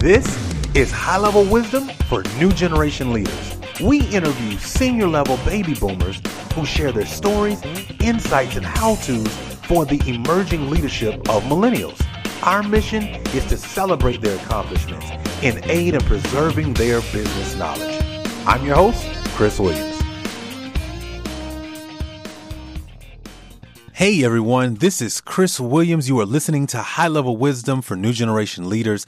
This is High Level Wisdom for New Generation Leaders. We interview senior level baby boomers who share their stories, insights, and how to's for the emerging leadership of millennials. Our mission is to celebrate their accomplishments and aid in preserving their business knowledge. I'm your host, Chris Williams. Hey everyone, this is Chris Williams. You are listening to High Level Wisdom for New Generation Leaders.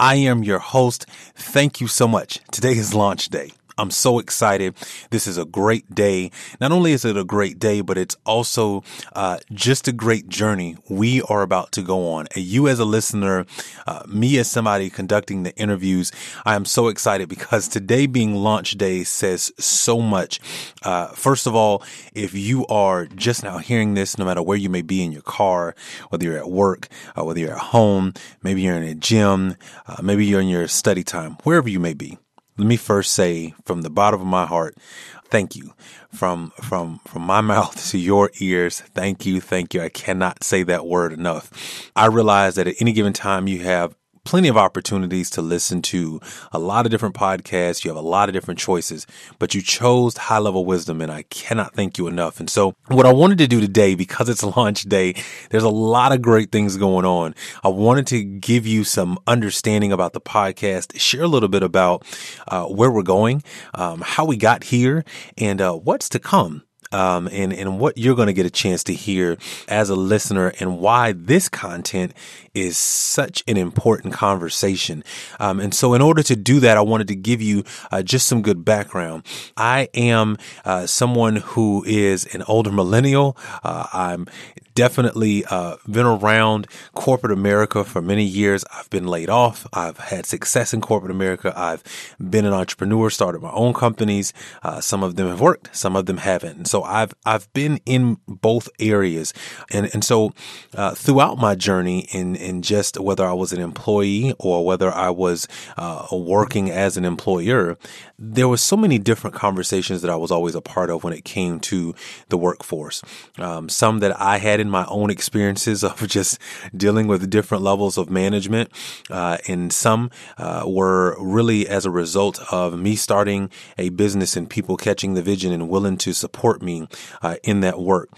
I am your host. Thank you so much. Today is launch day. I'm so excited. This is a great day. Not only is it a great day, but it's also uh, just a great journey we are about to go on. You as a listener, uh, me as somebody conducting the interviews, I am so excited because today being launch day says so much. Uh, first of all, if you are just now hearing this, no matter where you may be in your car, whether you're at work, uh, whether you're at home, maybe you're in a gym, uh, maybe you're in your study time, wherever you may be let me first say from the bottom of my heart, thank you. From from from my mouth to your ears, thank you, thank you. I cannot say that word enough. I realize that at any given time you have plenty of opportunities to listen to a lot of different podcasts. You have a lot of different choices, but you chose high level wisdom and I cannot thank you enough. And so what I wanted to do today, because it's launch day, there's a lot of great things going on. I wanted to give you some understanding about the podcast, share a little bit about uh, where we're going, um, how we got here and uh, what's to come um, and and what you're going to get a chance to hear as a listener, and why this content is such an important conversation. Um, and so, in order to do that, I wanted to give you uh, just some good background. I am uh, someone who is an older millennial. Uh, I'm definitely uh, been around corporate America for many years. I've been laid off. I've had success in corporate America. I've been an entrepreneur, started my own companies. Uh, some of them have worked, some of them haven't. And so I've I've been in both areas, and and so uh, throughout my journey in in just whether I was an employee or whether I was uh, working as an employer, there was so many different conversations that I was always a part of when it came to the workforce. Um, some that I had in my own experiences of just dealing with different levels of management, uh, and some uh, were really as a result of me starting a business and people catching the vision and willing to support me uh, in that work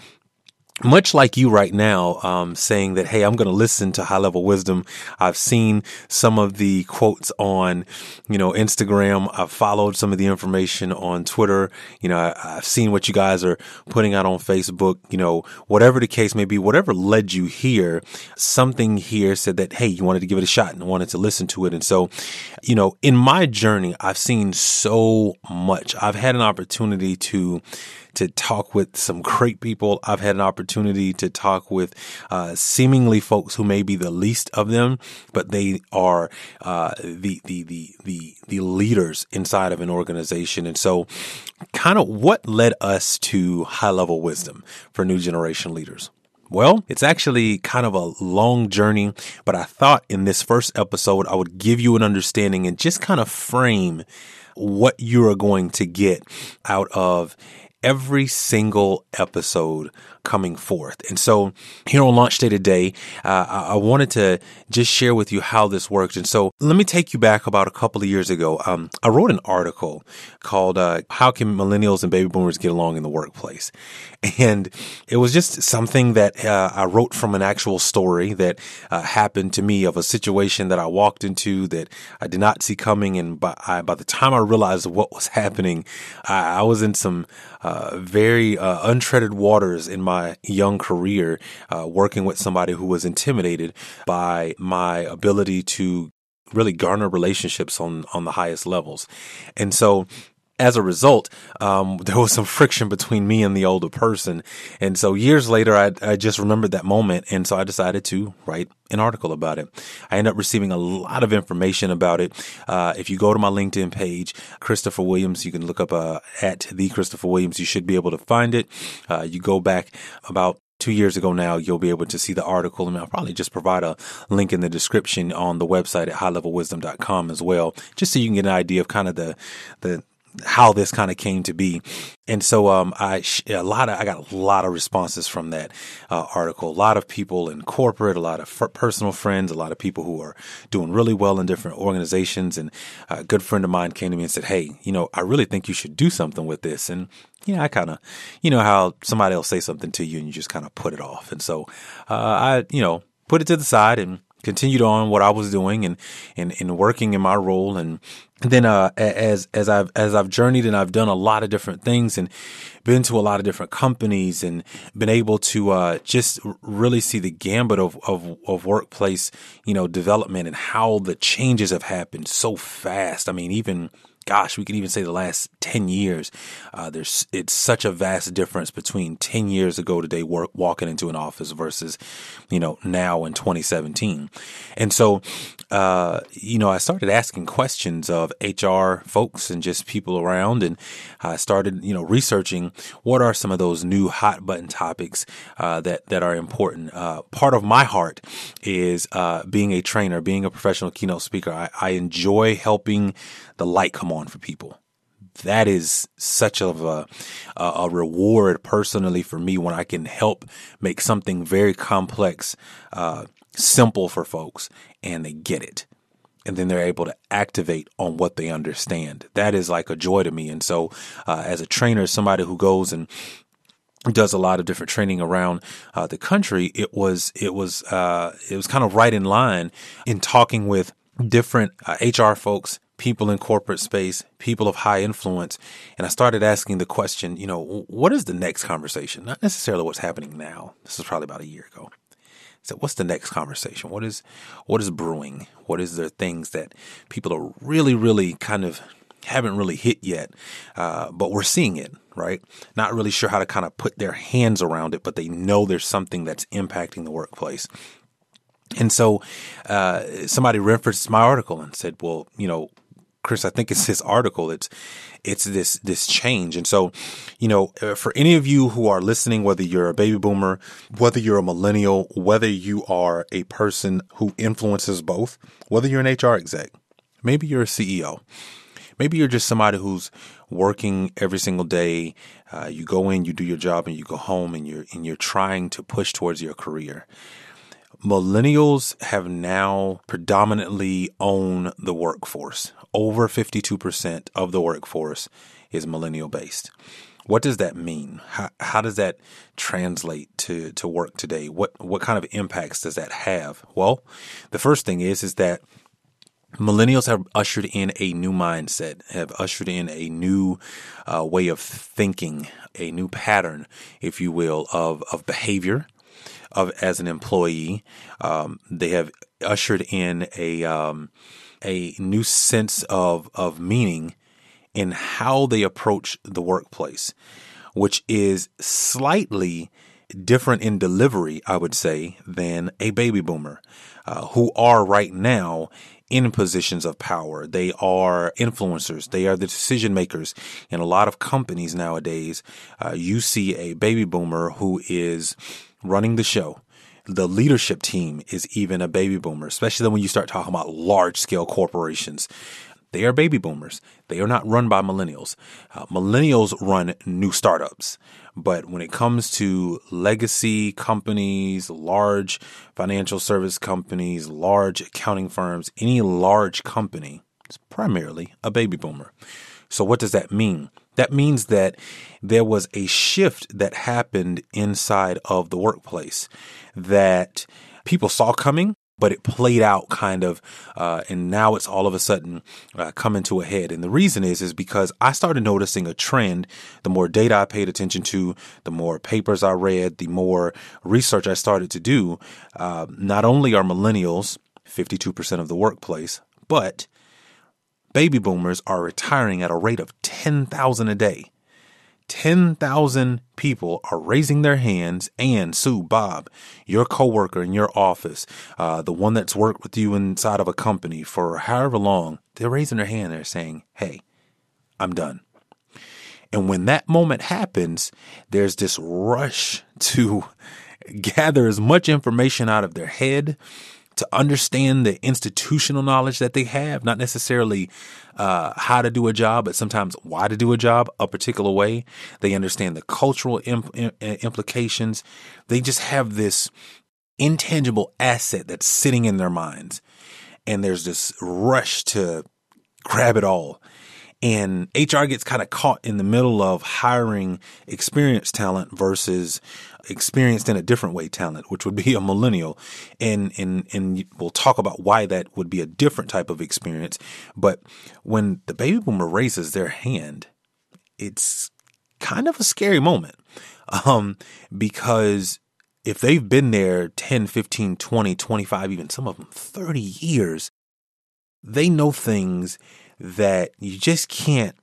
much like you right now, um, saying that, Hey, I'm going to listen to high level wisdom. I've seen some of the quotes on, you know, Instagram. I've followed some of the information on Twitter. You know, I, have seen what you guys are putting out on Facebook, you know, whatever the case may be, whatever led you here, something here said that, Hey, you wanted to give it a shot and wanted to listen to it. And so, you know, in my journey, I've seen so much. I've had an opportunity to, to talk with some great people. I've had an opportunity to talk with uh, seemingly folks who may be the least of them, but they are uh, the, the the the the leaders inside of an organization. And so, kind of what led us to high level wisdom for new generation leaders. Well, it's actually kind of a long journey, but I thought in this first episode, I would give you an understanding and just kind of frame what you are going to get out of every single episode coming forth. And so here on launch day today, uh, I wanted to just share with you how this works. And so let me take you back about a couple of years ago. Um, I wrote an article called uh, "How Can Millennials and Baby Boomers Get Along in the Workplace," and it was just something that uh, I wrote from an actual story that uh, happened to me of a situation that I walked into that I did not see coming. And by, I, by the time I realized what was happening, I, I was in some uh, very uh, untreaded waters in my young career, uh, working with somebody who was intimidated by my ability to really garner relationships on on the highest levels. And so as a result, um, there was some friction between me and the older person. And so years later, I, I, just remembered that moment. And so I decided to write an article about it. I ended up receiving a lot of information about it. Uh, if you go to my LinkedIn page, Christopher Williams, you can look up uh, at the Christopher Williams. You should be able to find it. Uh, you go back about two years ago now, you'll be able to see the article. And I'll probably just provide a link in the description on the website at highlevelwisdom.com as well, just so you can get an idea of kind of the, the, how this kind of came to be. And so, um, I, a lot of, I got a lot of responses from that, uh, article. A lot of people in corporate, a lot of f- personal friends, a lot of people who are doing really well in different organizations. And a good friend of mine came to me and said, Hey, you know, I really think you should do something with this. And, you know, I kind of, you know, how somebody will say something to you and you just kind of put it off. And so, uh, I, you know, put it to the side and continued on what I was doing and, and, and working in my role. And then, uh, as, as I've, as I've journeyed and I've done a lot of different things and been to a lot of different companies and been able to, uh, just really see the gambit of, of, of workplace, you know, development and how the changes have happened so fast. I mean, even, gosh, we can even say the last 10 years. Uh, there's, it's such a vast difference between 10 years ago today work, walking into an office versus, you know, now in 2017. And so, uh, you know, I started asking questions of HR folks and just people around. And I started, you know, researching what are some of those new hot button topics, uh, that, that are important. Uh, part of my heart is, uh, being a trainer, being a professional keynote speaker. I, I enjoy helping the light come on for people. That is such of a, a reward personally for me when I can help make something very complex, uh, simple for folks and they get it. And then they're able to activate on what they understand. That is like a joy to me. And so, uh, as a trainer, somebody who goes and does a lot of different training around uh, the country. It was it was uh, it was kind of right in line in talking with different HR uh, folks, people in corporate space, people of high influence. And I started asking the question, you know, what is the next conversation? Not necessarily what's happening now. This is probably about a year ago. So what's the next conversation? What is, what is brewing? What is the things that people are really, really kind of haven't really hit yet, uh, but we're seeing it, right? Not really sure how to kind of put their hands around it, but they know there's something that's impacting the workplace. And so uh, somebody referenced my article and said, well, you know, Chris, I think it's his article. It's it's this this change, and so you know, uh, for any of you who are listening, whether you're a baby boomer, whether you're a millennial, whether you are a person who influences both, whether you're an HR exec, maybe you're a CEO, maybe you're just somebody who's working every single day. Uh, you go in, you do your job, and you go home, and you're and you're trying to push towards your career millennials have now predominantly own the workforce. Over 52% of the workforce is millennial based. What does that mean? How, how does that translate to, to work today? What, what kind of impacts does that have? Well, the first thing is, is that millennials have ushered in a new mindset, have ushered in a new uh, way of thinking, a new pattern, if you will, of, of behavior, of as an employee. Um, they have ushered in a um, a new sense of of meaning in how they approach the workplace, which is slightly different in delivery, I would say, than a baby boomer, uh, who are right now in positions of power. They are influencers. They are the decision makers in a lot of companies nowadays. Uh, you see a baby boomer who is running the show. The leadership team is even a baby boomer, especially when you start talking about large scale corporations. They are baby boomers. They are not run by millennials. Uh, millennials run new startups. But when it comes to legacy companies, large financial service companies, large accounting firms, any large company is primarily a baby boomer. So what does that mean? That means that there was a shift that happened inside of the workplace that people saw coming, but it played out kind of, uh, and now it's all of a sudden uh, coming to a head. And the reason is, is because I started noticing a trend. The more data I paid attention to, the more papers I read, the more research I started to do. Uh, not only are millennials 52% of the workplace, but baby boomers are retiring at a rate of 10,000 a day. 10,000 people are raising their hands and Sue, Bob, your coworker in your office, uh, the one that's worked with you inside of a company for however long, they're raising their hand. They're saying, Hey, I'm done. And when that moment happens, there's this rush to gather as much information out of their head to understand the institutional knowledge that they have, not necessarily uh, how to do a job, but sometimes why to do a job a particular way. They understand the cultural imp- implications. They just have this intangible asset that's sitting in their minds. And there's this rush to grab it all. And HR gets kind of caught in the middle of hiring experienced talent versus experienced in a different way talent, which would be a millennial. And, and, and we'll talk about why that would be a different type of experience. But when the baby boomer raises their hand, it's kind of a scary moment. Um, because if they've been there 10, 15, 20, 25, even some of them 30 years, they know things that you just can't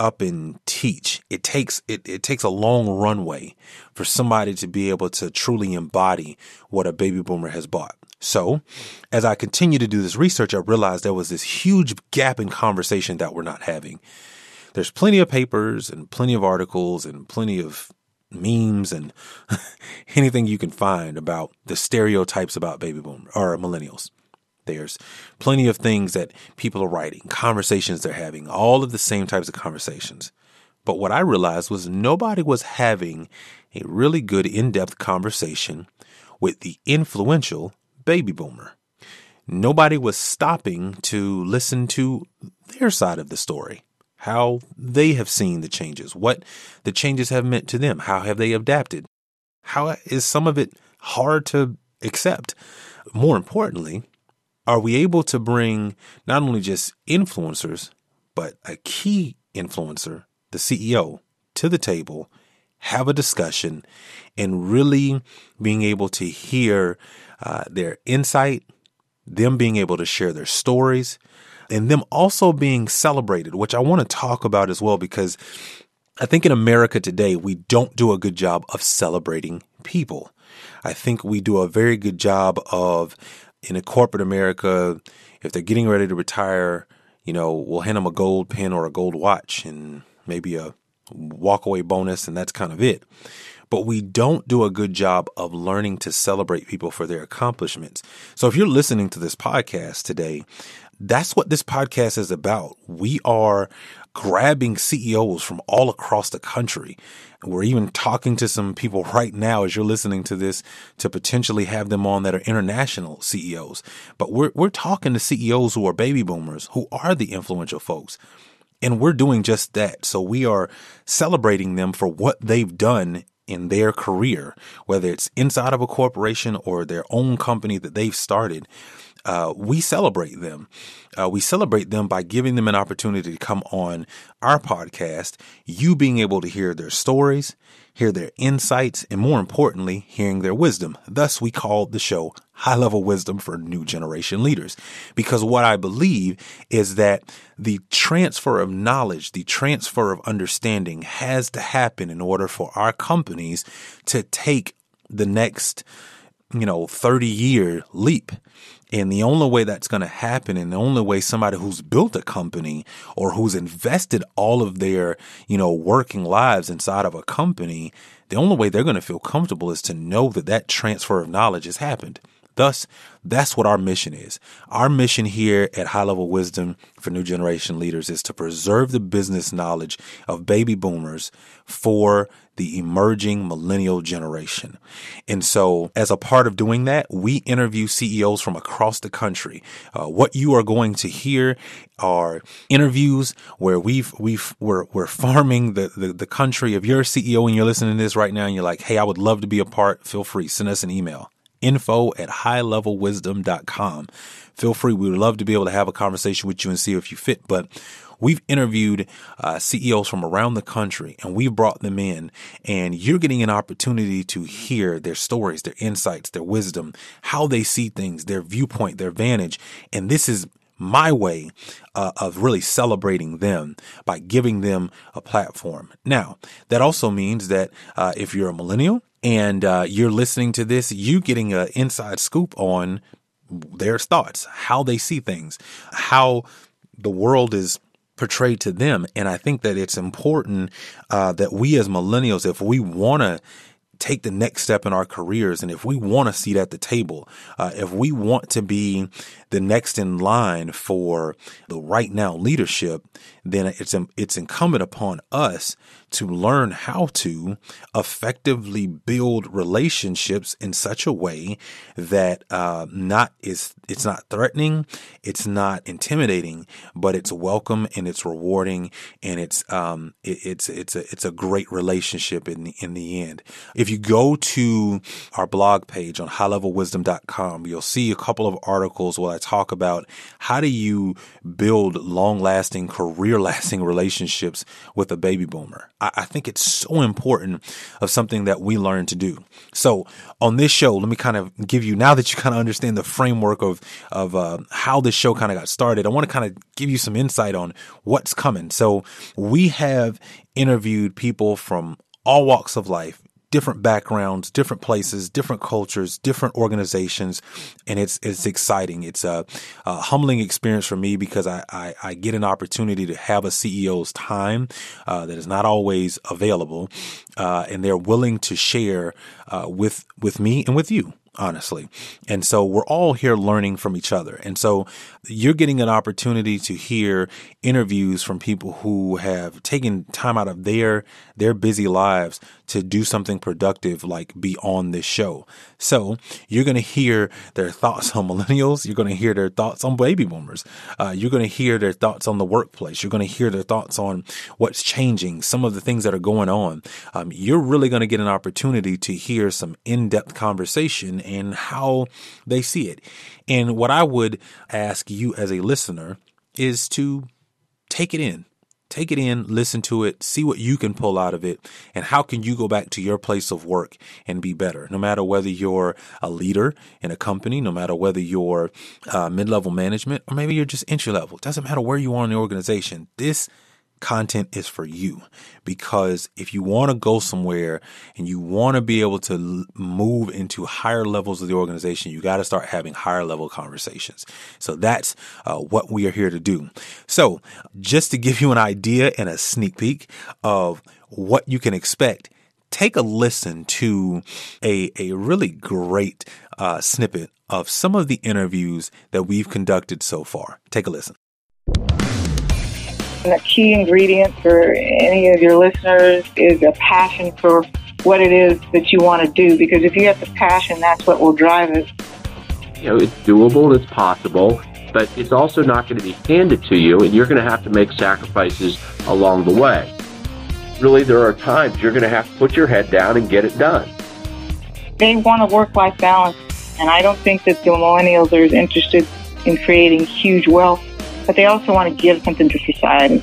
up and teach. It takes it, it takes a long runway for somebody to be able to truly embody what a baby boomer has bought. So, as I continue to do this research, I realized there was this huge gap in conversation that we're not having. There's plenty of papers and plenty of articles and plenty of memes and anything you can find about the stereotypes about baby boom or millennials. There's plenty of things that people are writing, conversations they're having, all of the same types of conversations. But what I realized was nobody was having a really good in depth conversation with the influential baby boomer. Nobody was stopping to listen to their side of the story, how they have seen the changes, what the changes have meant to them, how have they adapted, how is some of it hard to accept. More importantly, are we able to bring not only just influencers, but a key influencer, the CEO, to the table, have a discussion, and really being able to hear uh, their insight, them being able to share their stories, and them also being celebrated, which I want to talk about as well because I think in America today, we don't do a good job of celebrating people. I think we do a very good job of in a corporate America, if they're getting ready to retire, you know, we'll hand them a gold pin or a gold watch and maybe a walkaway bonus, and that's kind of it. But we don't do a good job of learning to celebrate people for their accomplishments. So if you're listening to this podcast today, that's what this podcast is about. We are grabbing CEOs from all across the country we're even talking to some people right now as you're listening to this to potentially have them on that are international CEOs. But we're, we're talking to CEOs who are baby boomers, who are the influential folks. And we're doing just that. So we are celebrating them for what they've done in their career, whether it's inside of a corporation or their own company that they've started uh, we celebrate them. Uh, we celebrate them by giving them an opportunity to come on our podcast, you being able to hear their stories, hear their insights, and more importantly, hearing their wisdom. Thus, we called the show High Level Wisdom for New Generation Leaders. Because what I believe is that the transfer of knowledge, the transfer of understanding has to happen in order for our companies to take the next, you know, 30 year leap. And the only way that's going to happen and the only way somebody who's built a company or who's invested all of their, you know, working lives inside of a company, the only way they're going to feel comfortable is to know that that transfer of knowledge has happened. Thus, that's what our mission is. Our mission here at High Level Wisdom for New Generation Leaders is to preserve the business knowledge of baby boomers for the emerging millennial generation. And so, as a part of doing that, we interview CEOs from across the country. Uh, what you are going to hear are interviews where we've we've we're we're farming the, the the you're a CEO, and you're listening to this right now, and you're like, "Hey, I would love to be a part." Feel free, send us an email info at highlevelwisdom.com. Feel free. We would love to be able to have a conversation with you and see if you fit. But we've interviewed uh, CEOs from around the country and we've brought them in and you're getting an opportunity to hear their stories, their insights, their wisdom, how they see things, their viewpoint, their vantage. And this is my way uh, of really celebrating them by giving them a platform. Now, that also means that uh, if you're a millennial, and uh, you're listening to this, you getting an inside scoop on their thoughts, how they see things, how the world is portrayed to them. And I think that it's important uh, that we as millennials, if we want to take the next step in our careers, and if we want a seat at the table, uh, if we want to be the next in line for the right now leadership, then it's it's incumbent upon us to learn how to effectively build relationships in such a way that uh, not is it's not threatening, it's not intimidating, but it's welcome and it's rewarding and it's um it, it's it's a it's a great relationship in the in the end. If you go to our blog page on highlevelwisdom.com, you'll see a couple of articles where I talk about how do you build long lasting, career lasting relationships with a baby boomer. I, think it's so important of something that we learn to do. So on this show, let me kind of give you now that you kind of understand the framework of of uh, how this show kind of got started. I want to kind of give you some insight on what's coming. So we have interviewed people from all walks of life different backgrounds, different places, different cultures, different organizations, and it's it's exciting. It's a, a humbling experience for me because I, I, I, get an opportunity to have a CEO's time uh, that is not always available, uh, and they're willing to share uh, with with me and with you honestly. And so we're all here learning from each other. And so you're getting an opportunity to hear interviews from people who have taken time out of their their busy lives to do something productive like be on this show. So you're going to hear their thoughts on millennials. You're going to hear their thoughts on baby boomers. Uh, you're going to hear their thoughts on the workplace. You're going to hear their thoughts on what's changing, some of the things that are going on. Um, you're really going to get an opportunity to hear some in-depth conversation and how they see it. And what I would ask you as a listener is to take it in. Take it in, listen to it, see what you can pull out of it, and how can you go back to your place of work and be better. No matter whether you're a leader in a company, no matter whether you're uh, mid level management, or maybe you're just entry level, doesn't matter where you are in the organization. This content is for you because if you want to go somewhere and you want to be able to move into higher levels of the organization, you got to start having higher level conversations. So that's uh, what we are here to do. So just to give you an idea and a sneak peek of what you can expect, take a listen to a, a really great uh, snippet of some of the interviews that we've conducted so far. Take a listen. And a key ingredient for any of your listeners is a passion for what it is that you want to do. Because if you have the passion, that's what will drive it. You know, it's doable, it's possible, but it's also not going to be handed to you, and you're going to have to make sacrifices along the way. Really, there are times you're going to have to put your head down and get it done. They want a work life balance, and I don't think that the millennials are as interested in creating huge wealth but they also want to give something to society.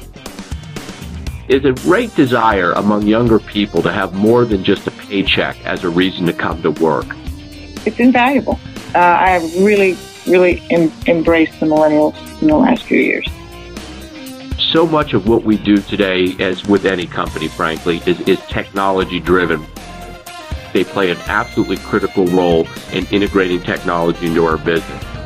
Is a great desire among younger people to have more than just a paycheck as a reason to come to work. It's invaluable. Uh, I have really, really em- embraced the millennials in the last few years. So much of what we do today, as with any company, frankly, is, is technology driven. They play an absolutely critical role in integrating technology into our business.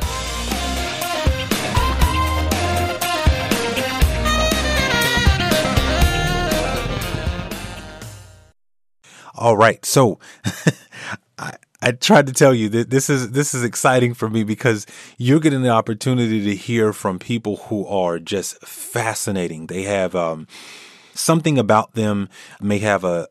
All right. So I, I tried to tell you that this is this is exciting for me because you're getting the opportunity to hear from people who are just fascinating. They have um, something about them may have a,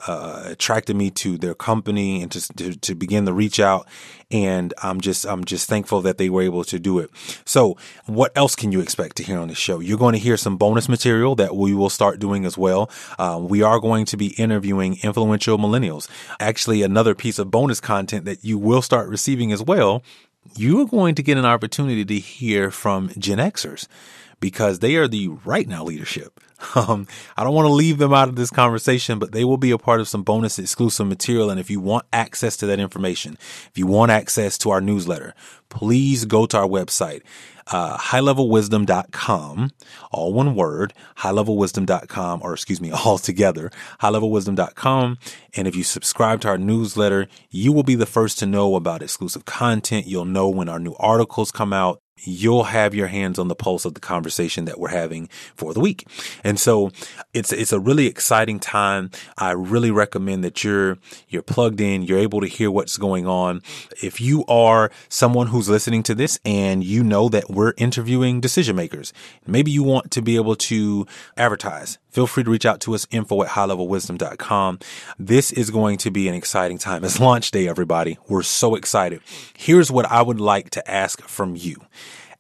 attracted me to their company and to, to, to begin to reach out. And I'm just I'm just thankful that they were able to do it. So, what else can you expect to hear on the show? You're going to hear some bonus material that we will start doing as well. Uh, we are going to be interviewing influential millennials. Actually, another piece of bonus content that you will start receiving as well. You are going to get an opportunity to hear from Gen Xers because they are the right now leadership. Um, I don't want to leave them out of this conversation, but they will be a part of some bonus exclusive material. And if you want access to that information, if you want access to our newsletter, please go to our website, uh, highlevelwisdom.com, all one word, highlevelwisdom.com, or excuse me, all together, highlevelwisdom.com. And if you subscribe to our newsletter, you will be the first to know about exclusive content. You'll know when our new articles come out you'll have your hands on the pulse of the conversation that we're having for the week. And so it's, it's a really exciting time. I really recommend that you're, you're plugged in. You're able to hear what's going on. If you are someone who's listening to this and you know that we're interviewing decision makers, maybe you want to be able to advertise feel free to reach out to us info at highlevelwisdom.com this is going to be an exciting time. It's launch day everybody. We're so excited. Here's what i would like to ask from you.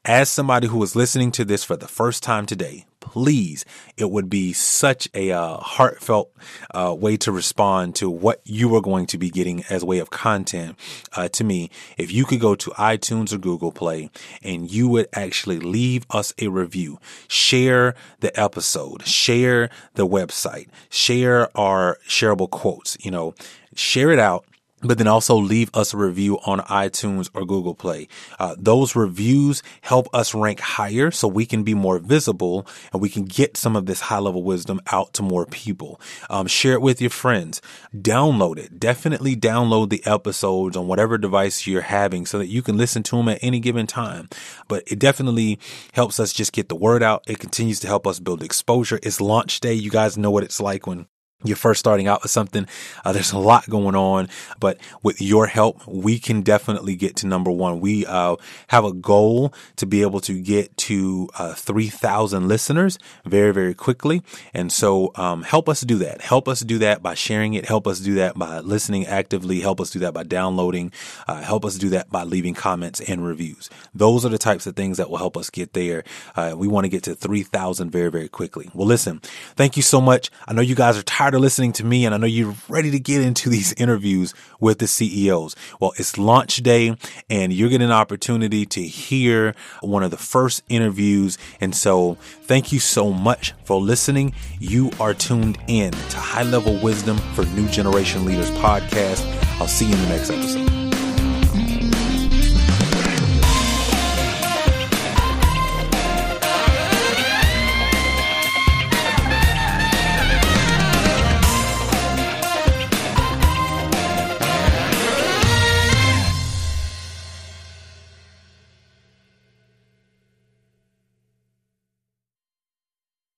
As somebody who is listening to this for the first time today, please, it would be such a uh, heartfelt uh, way to respond to what you are going to be getting as way of content uh, to me. If you could go to iTunes or Google Play and you would actually leave us a review, share the episode, share the website, share our shareable quotes, you know, share it out but then also leave us a review on iTunes or Google Play. Uh, those reviews help us rank higher so we can be more visible and we can get some of this high level wisdom out to more people. Um, share it with your friends. Download it. Definitely download the episodes on whatever device you're having so that you can listen to them at any given time. But it definitely helps us just get the word out. It continues to help us build exposure. It's launch day. You guys know what it's like when you're first starting out with something. Uh, there's a lot going on, but with your help, we can definitely get to number one. We uh, have a goal to be able to get to uh, 3,000 listeners very, very quickly. And so um, help us do that. Help us do that by sharing it. Help us do that by listening actively. Help us do that by downloading. Uh, help us do that by leaving comments and reviews. Those are the types of things that will help us get there. Uh, we want to get to 3,000 very, very quickly. Well, listen, thank you so much. I know you guys are tired tired of listening to me and I know you're ready to get into these interviews with the CEOs. Well, it's launch day and you're getting an opportunity to hear one of the first interviews. And so thank you so much for listening. You are tuned in to High Level Wisdom for New Generation Leaders podcast. I'll see you in the next episode.